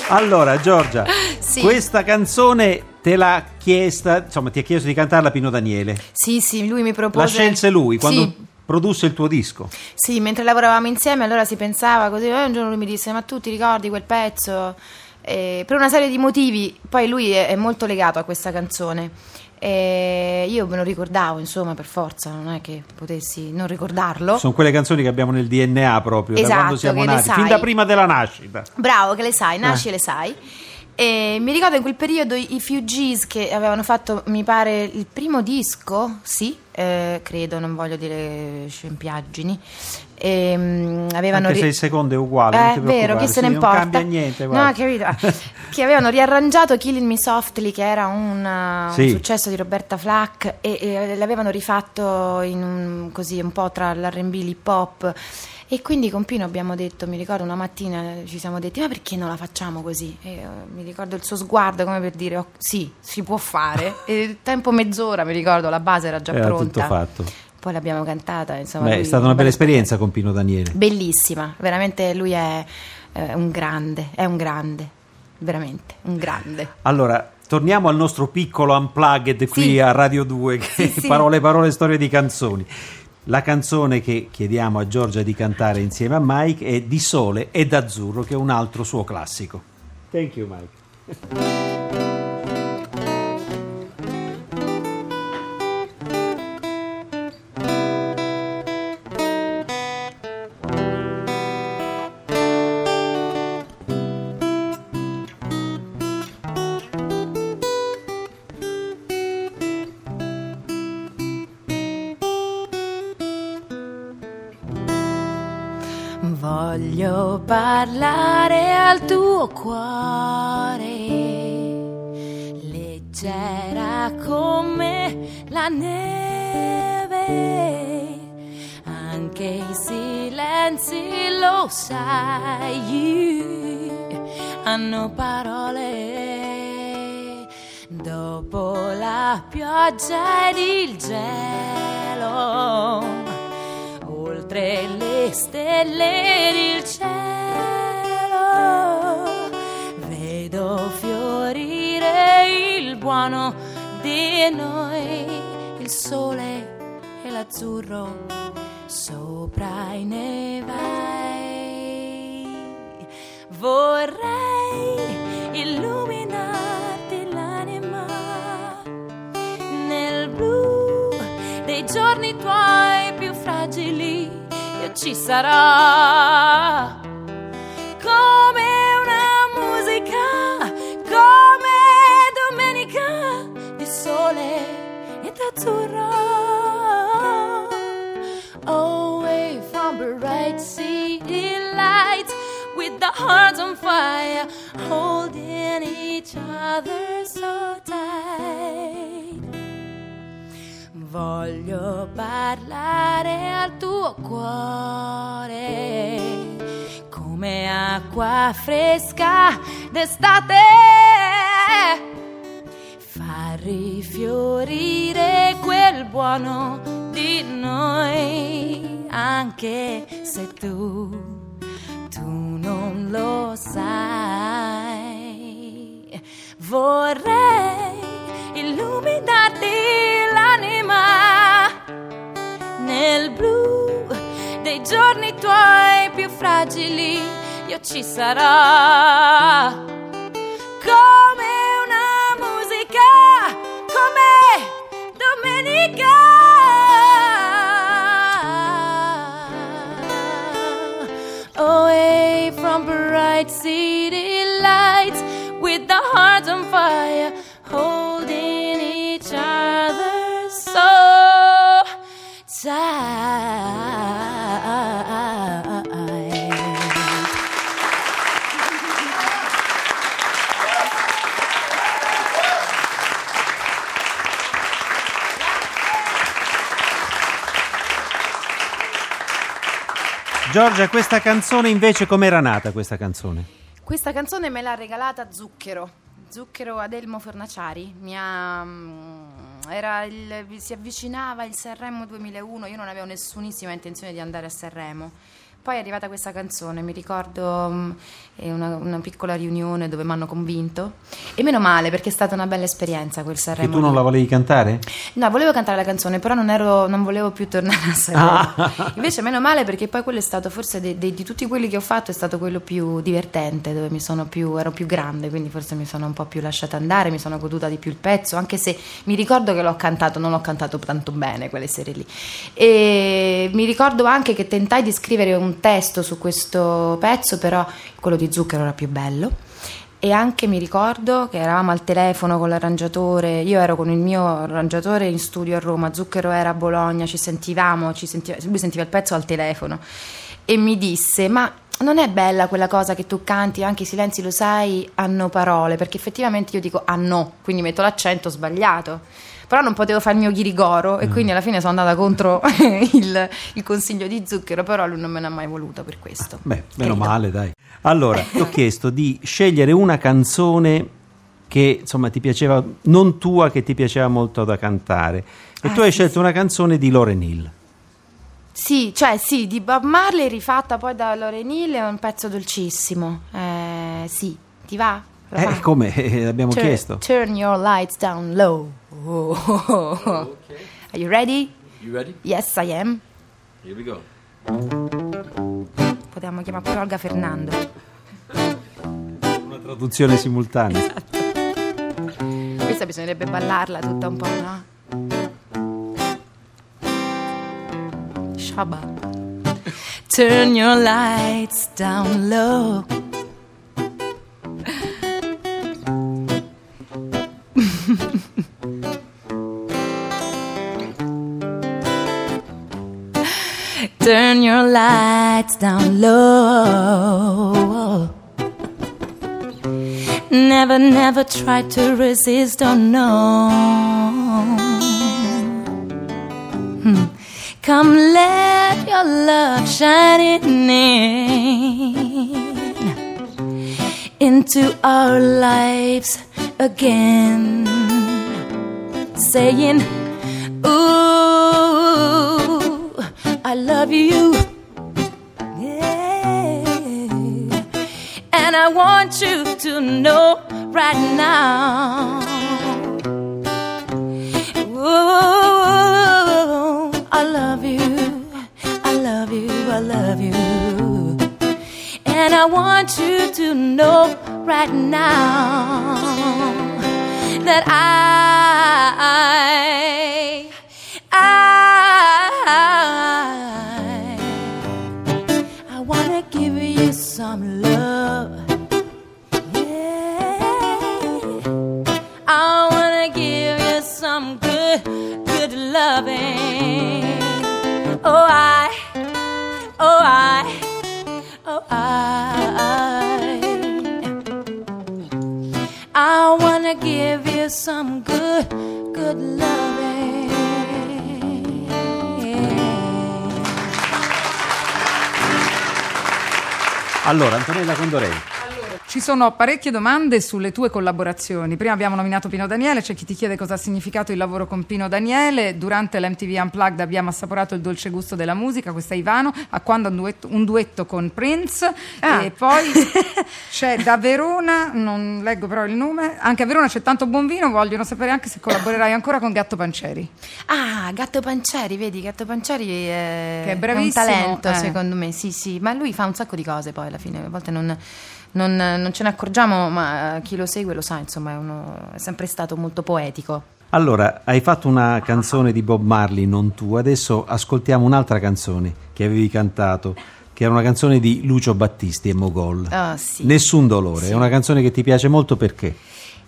allora, Giorgia, Sì. questa canzone te l'ha chiesta, insomma, ti ha chiesto di cantarla Pino Daniele. Sì, sì, lui mi propose... La scelse lui quando Sì. produsse il tuo disco. Sì, mentre lavoravamo insieme allora si pensava così, e un giorno lui mi disse ma tu ti ricordi quel pezzo? Eh, per una serie di motivi, poi lui è molto legato a questa canzone E io me lo ricordavo, insomma, per forza, non è che potessi non ricordarlo. Sono quelle canzoni che abbiamo nel DNA proprio, da Esatto, quando siamo che le nati, fin da prima della nascita. Bravo, che le sai, nasci Eh. e le sai. E mi ricordo in quel periodo i Fugees che avevano fatto, mi pare, il primo disco, sì, eh, credo, non voglio dire scempiaggini. E, mm, avevano Anche ri- se il secondo è uguale, non Eh, ti vero, chi se ne non importa? cambia niente, no, che avevano riarrangiato Killing Me Softly, che era un, uh, Sì. un successo di Roberta Flack, e, e l'avevano rifatto in un, così un po' tra l'R&B e l'hip hop. E quindi con Pino abbiamo detto, mi ricordo una mattina ci siamo detti, ma perché non la facciamo così? E, eh, mi ricordo il suo sguardo come per dire, "Oh, sì, si può fare. e il tempo mezz'ora, mi ricordo, la base era già Era pronta. tutto fatto. Poi l'abbiamo cantata, insomma. Beh, è lui- stata una bella esperienza con Pino Daniele. Bellissima, veramente lui è eh, un grande, è un grande, veramente un grande. Allora, torniamo al nostro piccolo unplugged qui Sì. a Radio 2, che Sì, sì. parole, parole, storie di canzoni. La canzone che chiediamo a Giorgia di cantare insieme a Mike è Di Sole e d'Azzurro, che è un altro suo classico. Thank you, Mike. parlare al tuo cuore, leggera come la neve, anche i silenzi lo sai, hanno parole. Dopo la pioggia ed il gelo oltre le stelle ed il cielo buono di noi, il sole e l'azzurro sopra i nevai. Vorrei illuminarti l'anima nel blu dei giorni tuoi più fragili io ci sarò azzurro away from bright city lights with the hearts on fire holding each other so tight Voglio parlare al tuo cuore come acqua fresca d'estate. Rifiorire quel buono di noi, anche se tu, tu non lo sai. Vorrei illuminarti l'anima nel blu dei giorni tuoi più fragili. Io ci sarò bright city lights with the hearts on fire, Giorgia, questa canzone invece com'era nata questa canzone? Questa canzone me l'ha regalata Zucchero. Zucchero Adelmo Fornaciari mi ha, mm, il- si avvicinava il Sanremo 2001 io non avevo nessunissima intenzione di andare a Sanremo Poi è arrivata questa canzone, mi ricordo è una, una piccola riunione dove mi hanno convinto e meno male perché è stata una bella esperienza quel Sanremo. tu non la volevi cantare? No, volevo cantare la canzone, però non, ero, non volevo più tornare a Sanremo. Ah. Invece meno male perché poi quello è stato forse de- de- di tutti quelli che ho fatto è stato quello più divertente, dove mi sono più, ero più grande, quindi forse mi sono un po' più lasciata andare, mi sono goduta di più il pezzo, anche se mi ricordo che l'ho cantato, non l'ho cantato tanto bene quelle sere lì. E mi ricordo anche che tentai di scrivere un testo su questo pezzo, però quello di Zucchero era più bello. E anche mi ricordo che eravamo al telefono con l'arrangiatore, io ero con il mio arrangiatore in studio a Roma, Zucchero era a Bologna, ci sentivamo, ci sentiva- lui sentiva il pezzo al telefono e mi disse ma non è bella quella cosa che tu canti, anche i silenzi lo sai, hanno parole, perché effettivamente io dico ah no, quindi metto l'accento sbagliato. Però non potevo fare il mio ghirigoro e quindi alla fine sono andata contro il, il consiglio di Zucchero, però lui non me ne ha mai voluto per questo. Beh, meno Carità. male, dai. Allora, ti ho chiesto di scegliere una canzone che insomma ti piaceva, non tua, che ti piaceva molto da cantare. E Ah, tu hai sì, scelto una canzone di Lauren Hill. Sì, cioè sì, di Bob Marley rifatta poi da Lauren Hill è un pezzo dolcissimo. Eh, sì, ti va? Eh, come eh, abbiamo Tur- chiesto? Turn your lights down low. Are you ready? You ready? Yes, I am. Here we go. Potremmo chiamare pure Olga Fernando. Una traduzione simultanea. Questa bisognerebbe ballarla tutta un po', no? Shabba. Turn your lights down low. Turn your lights down low. Never, never try to resist or no. Hmm. Come, let your love shine in into our lives again. Saying, Ooh, I love you. Yeah. And I want you to know right now. Ooh, I love you. I love you. I love you. And I want you to know right now that I, I, I wanna give you some love. Yeah. I wanna give you some good, good loving. Oh, I, oh, I, oh, I. I wanna give you some good, good loving. Allora, Antonella Condorelli. Ci sono parecchie domande sulle tue collaborazioni. Prima abbiamo nominato Pino Daniele, c'è chi ti chiede cosa ha significato il lavoro con Pino Daniele. Durante l'MTV Unplugged abbiamo assaporato il dolce gusto della musica, questo è Ivano, a quando un duetto, un duetto con Prince. Ah. E poi c'è da Verona, non leggo però il nome, anche a Verona c'è tanto buon vino, vogliono sapere anche se collaborerai ancora con Gatto Pancieri. Ah, Gatto Pancieri, vedi, Gatto Pancieri è, Che è un bravissimo, talento eh. secondo me, sì sì, ma lui fa un sacco di cose poi alla fine, a volte non, non- non ce ne accorgiamo, ma chi lo segue lo sa, insomma è, uno- è sempre stato molto poetico. Allora, hai fatto una canzone di Bob Marley, non tu. Adesso ascoltiamo un'altra canzone che avevi cantato, che era una canzone di Lucio Battisti e Mogol. Ah, sì. Nessun dolore. È una canzone che ti piace molto perché?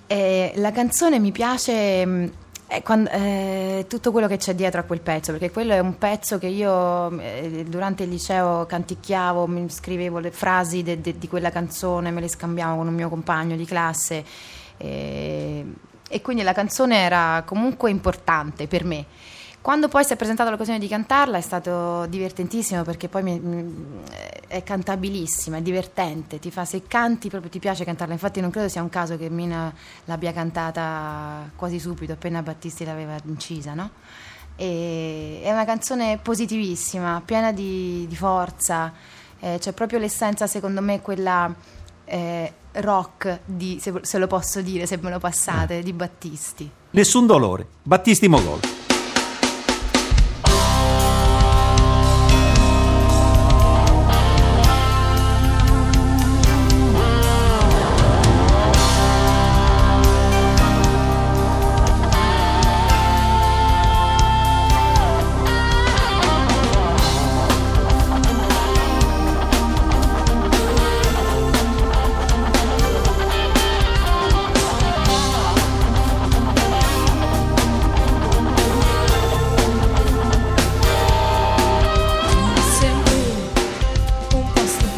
Eh, la canzone mi piace mh, è quan- eh, tutto quello che c'è dietro a quel pezzo, perché quello è un pezzo che io eh, durante il liceo canticchiavo, mi scrivevo le frasi de- de- di quella canzone, me le scambiavo con un mio compagno di classe eh, e quindi la canzone era comunque importante per me. Quando poi si è presentata l'occasione di cantarla è stato divertentissimo perché poi mi- mi- è cantabilissima, è divertente, ti fa se canti proprio ti piace cantarla, infatti non credo sia un caso che Mina l'abbia cantata quasi subito appena Battisti l'aveva incisa, no? E- è una canzone positivissima, piena di, di forza, Eh, c'è proprio l'essenza, secondo me, quella eh, rock di, se, se lo posso dire, se me lo passate, di Battisti. Nessun dolore. Battisti Mogol.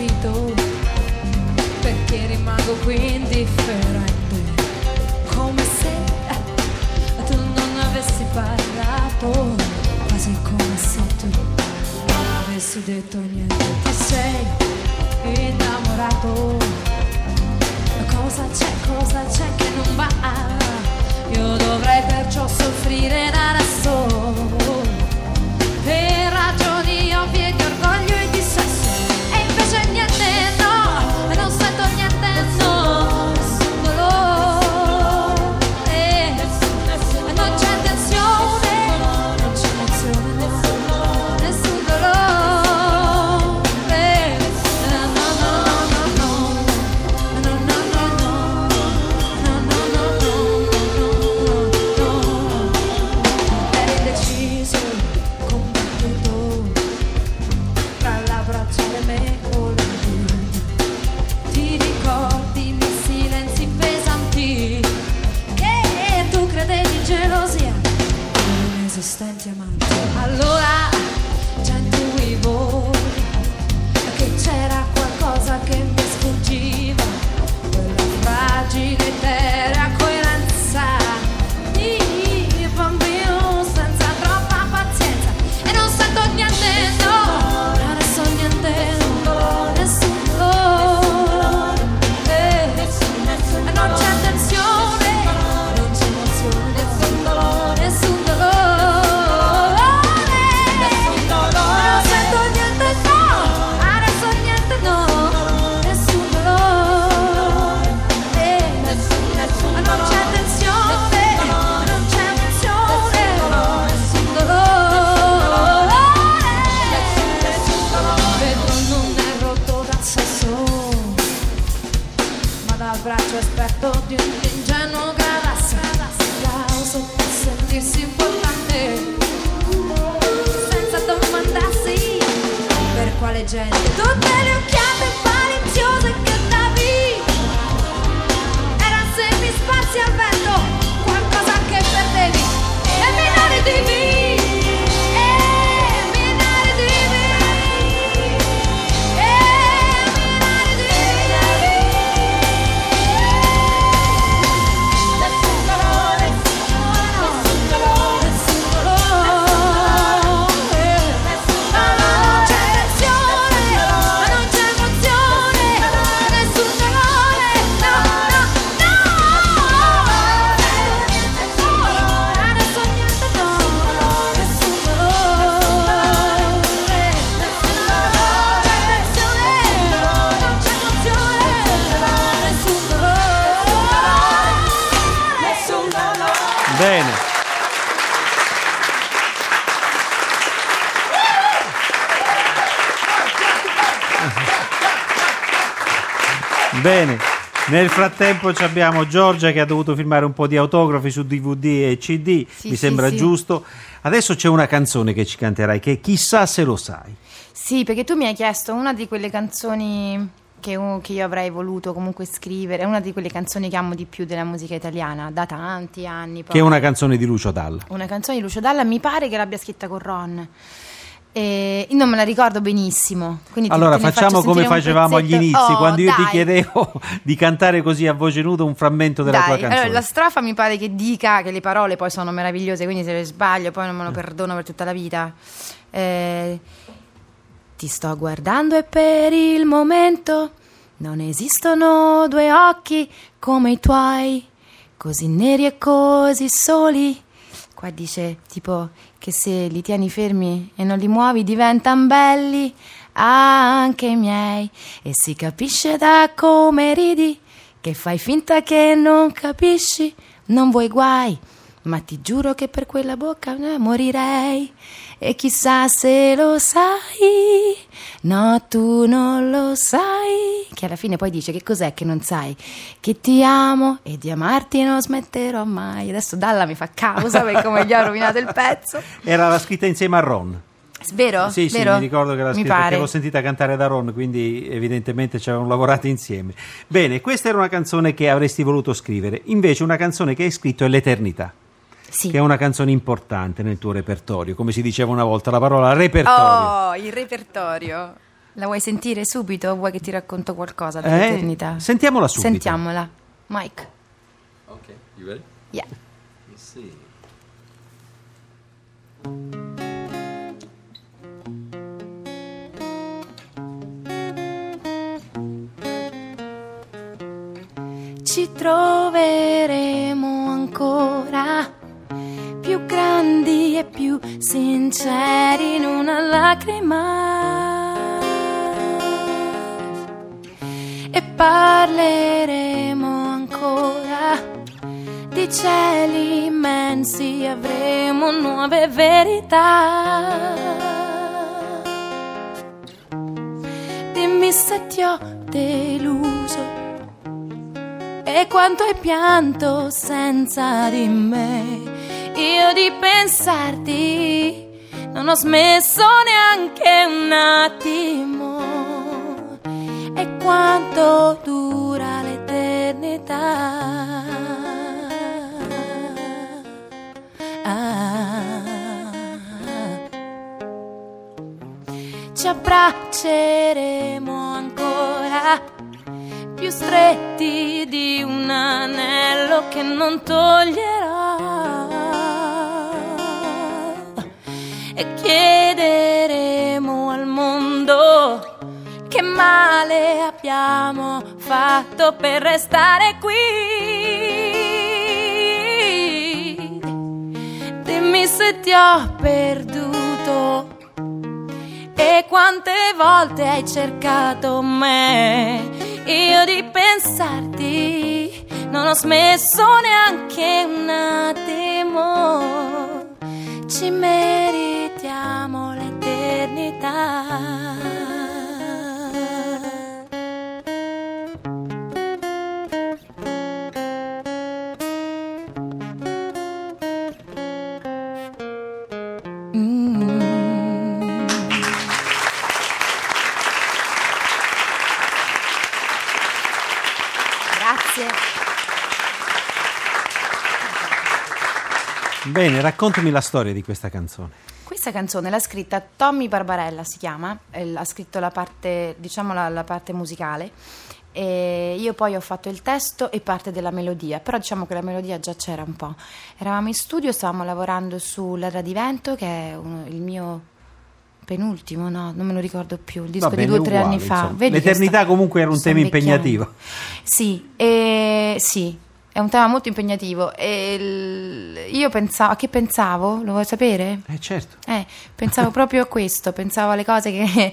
Stupito perché rimango qui indifferente. Come se tu non avessi parlato quasi come se tu non avessi detto niente. Ti sei innamorato. Cosa c'è cosa c'è che non va? Io dovrei perciò soffrire da adesso per ragioni Nel frattempo ci abbiamo Giorgia che ha dovuto filmare un po' di autografi su DVD e CD, Sì, mi sembra sì. giusto. Adesso c'è una canzone che ci canterai che chissà se lo sai. Sì, perché tu mi hai chiesto una di quelle canzoni che, che io avrei voluto comunque scrivere, è una di quelle canzoni che amo di più della musica italiana, da tanti anni. Poi. Che è una canzone di Lucio Dalla. Una canzone di Lucio Dalla, mi pare che l'abbia scritta con Ron. E io non me la ricordo benissimo. quindi ti- Allora facciamo come facevamo agli inizi, Oh, quando io ti dai. chiedevo di cantare così a voce nuda un frammento della Dai, tua canzone. allora la strofa mi pare che dica che le parole poi sono meravigliose, quindi se le sbaglio poi non me lo Eh. perdono per tutta la vita. Eh, ti sto guardando e per il momento non esistono due occhi come i tuoi, così neri e così soli. Qua dice tipo che se li tieni fermi e non li muovi diventano belli. anche i miei. E si capisce da come ridi che fai finta che non capisci, non vuoi guai. Ma ti giuro che per quella bocca eh, morirei. E chissà se lo sai. No, tu non lo sai. Che alla fine poi dice: Che cos'è che non sai? Che ti amo e di amarti non smetterò mai. Adesso Dalla mi fa causa per come gli ho rovinato il pezzo. Era la scritta insieme a Ron. Vero? Sì, sì, Vero? mi ricordo che Mi scritta perché l'ho sentita cantare da Ron, quindi evidentemente ci avevano lavorato insieme. Bene, questa era una canzone che avresti voluto scrivere. Invece una canzone che hai scritto è L'Eternità, Sì. che è una canzone importante nel tuo repertorio. Come si diceva una volta, la parola repertorio. Oh, il repertorio. La vuoi sentire subito o vuoi che ti racconto qualcosa Eh? dell'eternità? Sentiamola subito. Sentiamola. Mike. Okay, you ready? Yeah. Let's see. Ci troveremo ancora più grandi e più sinceri in una lacrima. E parleremo ancora di cieli immensi, avremo nuove verità. Dimmi se ti ho deluso e quanto hai pianto senza di me. Io di pensarti non ho smesso neanche un attimo. E quanto dura l'eternità. Ah. Ci abbracceremo ancora più stretti di un anello che non toglierò e chiederemo al mondo che male abbiamo fatto per restare qui. Dimmi se ti ho perduto e quante volte hai cercato me? Io di pensarti non ho smesso neanche un attimo. Ci meritiamo l'eternità. Bene, raccontami la storia di questa canzone. Questa canzone l'ha scritta Tommy Barbarella, si chiama, ha scritto la parte, diciamo la, la parte musicale. E io poi ho fatto il testo e parte della melodia, però diciamo che la melodia già c'era un po'. Eravamo in studio, stavamo lavorando su L'Era di Vento, che è uno- il mio penultimo, no, non me lo ricordo più, il disco Va di bene, due o tre uguale, anni fa. L'eternità sta- comunque era un tema impegnativo. Sì, e, sì, è un tema molto impegnativo. E il- io pensavo, a che pensavo? Lo vuoi sapere? Eh certo. Eh, pensavo proprio a questo, pensavo alle cose che,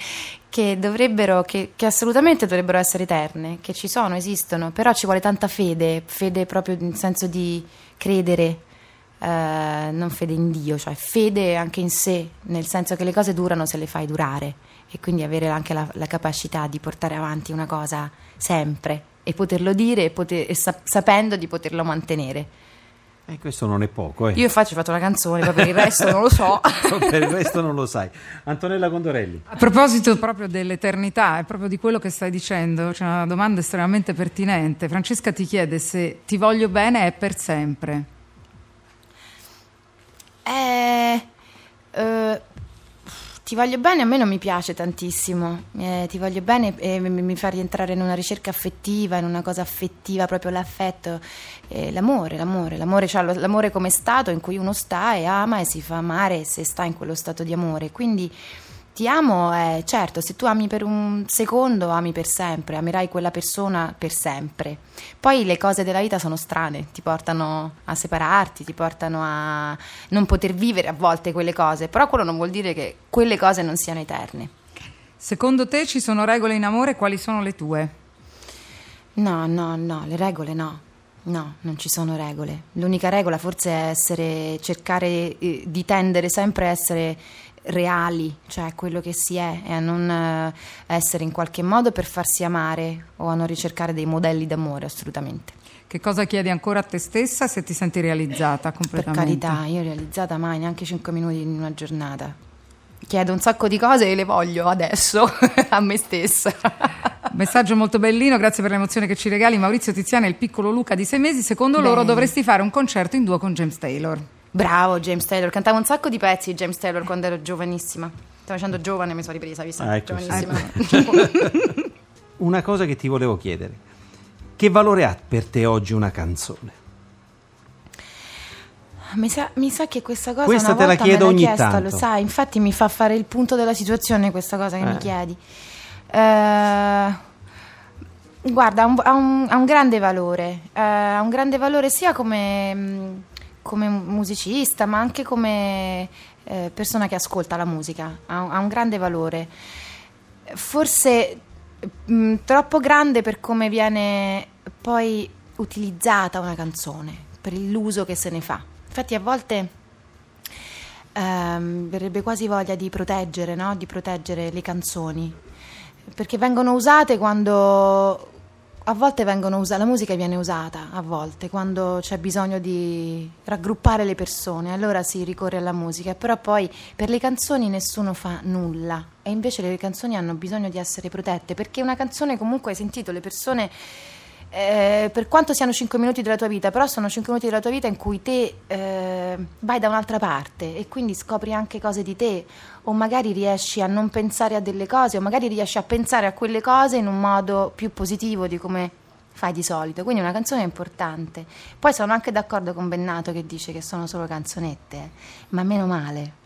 che dovrebbero, che, che assolutamente dovrebbero essere eterne, che ci sono, esistono, però ci vuole tanta fede, fede proprio nel senso di credere, eh, non fede in Dio, cioè fede anche in sé, nel senso che le cose durano se le fai durare e quindi avere anche la, la capacità di portare avanti una cosa sempre e poterlo dire e, poter- e sap- sapendo di poterlo mantenere. E questo non è poco, eh. Io faccio, ho fatto una canzone, poi per il resto non lo so. per il resto non lo sai. Antonella Condorelli. A proposito proprio dell'eternità e proprio di quello che stai dicendo, c'è una domanda estremamente pertinente. Francesca ti chiede se ti voglio bene è per sempre. Eh, eh, ti voglio bene, a me non mi piace tantissimo. Eh, ti voglio bene e mi, mi fa rientrare in una ricerca affettiva, in una cosa affettiva, proprio l'affetto, eh, l'amore, l'amore, l'amore, cioè l'amore come stato in cui uno sta e ama e si fa amare se sta in quello stato di amore. Quindi ti amo, eh, certo, se tu ami per un secondo, ami per sempre, amerai quella persona per sempre. Poi le cose della vita sono strane, ti portano a separarti, ti portano a non poter vivere a volte quelle cose, però quello non vuol dire che quelle cose non siano eterne. Secondo te ci sono regole in amore? Quali sono le tue? No, no, no, le regole no. No, non ci sono regole. L'unica regola forse è essere, cercare eh, di tendere sempre a essere reali, cioè quello che si è, e a non eh, essere in qualche modo per farsi amare o a non ricercare dei modelli d'amore, assolutamente. Che cosa chiedi ancora a te stessa se ti senti realizzata Per completamente? carità, io realizzata mai, neanche 5 minuti in una giornata. Chiedo un sacco di cose e le voglio adesso a me stessa. Messaggio molto bellino, grazie per l'emozione che ci regali Maurizio Tiziano e il piccolo Luca di sei mesi. Secondo loro Bene. dovresti fare un concerto in duo con James Taylor. Bravo James Taylor, cantavo un sacco di pezzi di James Taylor quando ero giovanissima. Stavo facendo giovane, mi sono ripresa, visto? Ah, ecco, Giovanissima. Una cosa che ti volevo chiedere. Che valore ha per te oggi una canzone? Mi sa, mi sa che questa cosa Questa te la chiedo ogni chiesta, tanto. lo sai, infatti mi fa fare il punto della situazione questa cosa che Eh. mi chiedi. Eh, guarda, ha un, ha un- ha un grande valore, eh, ha un grande valore sia come, mh, come musicista, ma anche come eh, persona che ascolta la musica, ha, ha un grande valore. Forse mh, troppo grande per come viene poi utilizzata una canzone, per l'uso che se ne fa. Infatti a volte ehm, verrebbe quasi voglia di proteggere, no? di proteggere le canzoni, perché vengono usate quando... A volte usate, la musica viene usata, a volte, quando c'è bisogno di raggruppare le persone, allora si ricorre alla musica, però poi per le canzoni nessuno fa nulla e invece le canzoni hanno bisogno di essere protette, perché una canzone comunque hai sentito le persone eh, per quanto siano 5 minuti della tua vita, però sono 5 minuti della tua vita in cui te eh, vai da un'altra parte e quindi scopri anche cose di te o magari riesci a non pensare a delle cose o magari riesci a pensare a quelle cose in un modo più positivo di come fai di solito. Quindi una canzone è importante. Poi sono anche d'accordo con Bennato che dice che sono solo canzonette, ma meno male.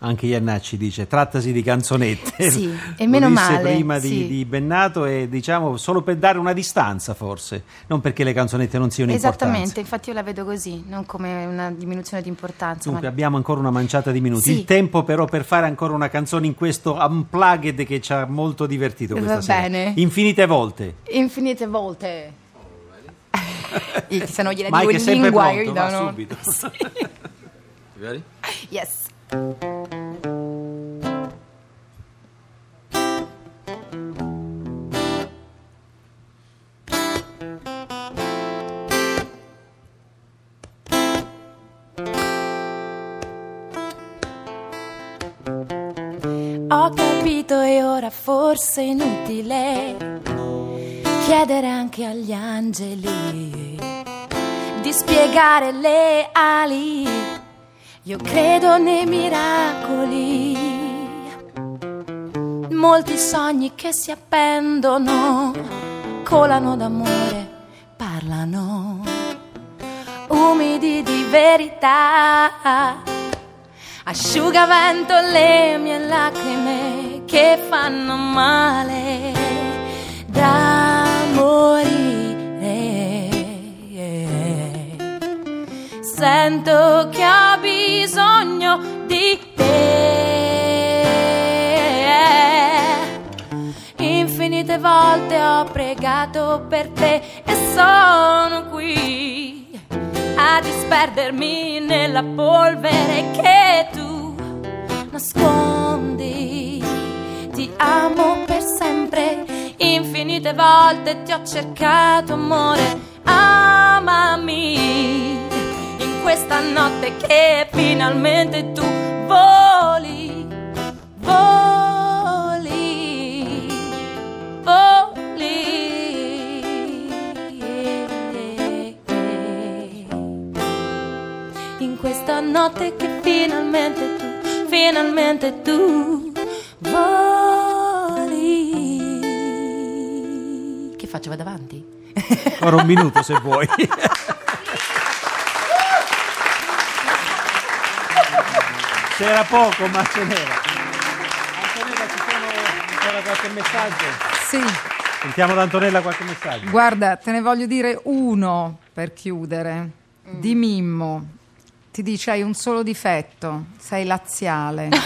Anche Iannacci dice trattasi di canzonette. Sì, e Lo meno disse male, prima di, sì. di Bennato e diciamo solo per dare una distanza forse, non perché le canzonette non siano Esattamente, importanti. infatti io la vedo così, non come una diminuzione di importanza. Dunque ma- abbiamo ancora una manciata di minuti. Sì. Il tempo però per fare ancora una canzone in questo unplugged che ci ha molto divertito questa Va sera. bene. Infinite volte. Infinite volte. Se non gliela Mike dico è in sempre lingua, pronto, capito, va no? subito. You ready? Yes. Ho capito e ora forse è inutile chiedere anche agli angeli di spiegare le ali. Io credo nei miracoli, molti sogni che si appendono, colano d'amore, parlano, umidi di verità. Asciugavento le mie lacrime che fanno male. Da Sento che ho bisogno di te. Infinite volte ho pregato per te e sono qui a disperdermi nella polvere che tu nascondi. Ti amo per sempre, infinite volte ti ho cercato amore, amami questa notte che finalmente tu voli, voli, voli. In questa notte che finalmente tu, finalmente tu voli. Che faccio? Vado avanti? Ora un minuto se vuoi. C'era poco, ma ce n'era. Antonella, ci sono ancora qualche messaggio? Sì, Sentiamo da Antonella qualche messaggio. guarda, te ne voglio dire uno per chiudere. Di Mimmo. Ti dice hai un solo difetto, sei laziale.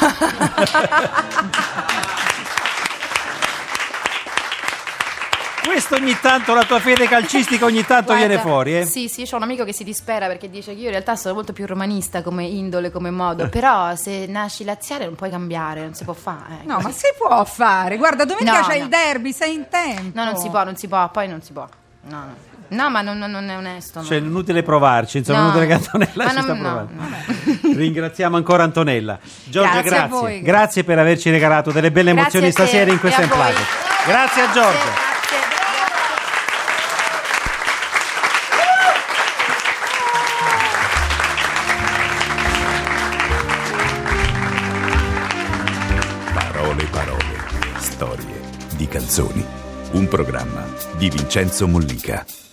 Questo ogni tanto, la tua fede calcistica ogni tanto Guarda, viene fuori, eh? Sì, sì, ho un amico che si dispera perché dice che io in realtà sono molto più romanista come indole, come modo, però se nasci laziale non puoi cambiare, non si può fare. eh, No, ma si può fare. Guarda, domenica No, c'è no. il derby, sei in tempo. No, non si può, non si può, poi non si può. No, no. No, ma non, non- è onesto. no. Cioè, è inutile provarci, insomma, No. inutile che Antonella Ma ci non- sta provando. no. Ringraziamo ancora Antonella. Giorgia, Grazie grazie. a voi. Grazie per averci regalato delle belle Grazie emozioni stasera in e questa voi. Unplugged. Grazie a Giorgia. Canzoni. Un programma di Vincenzo Mollica.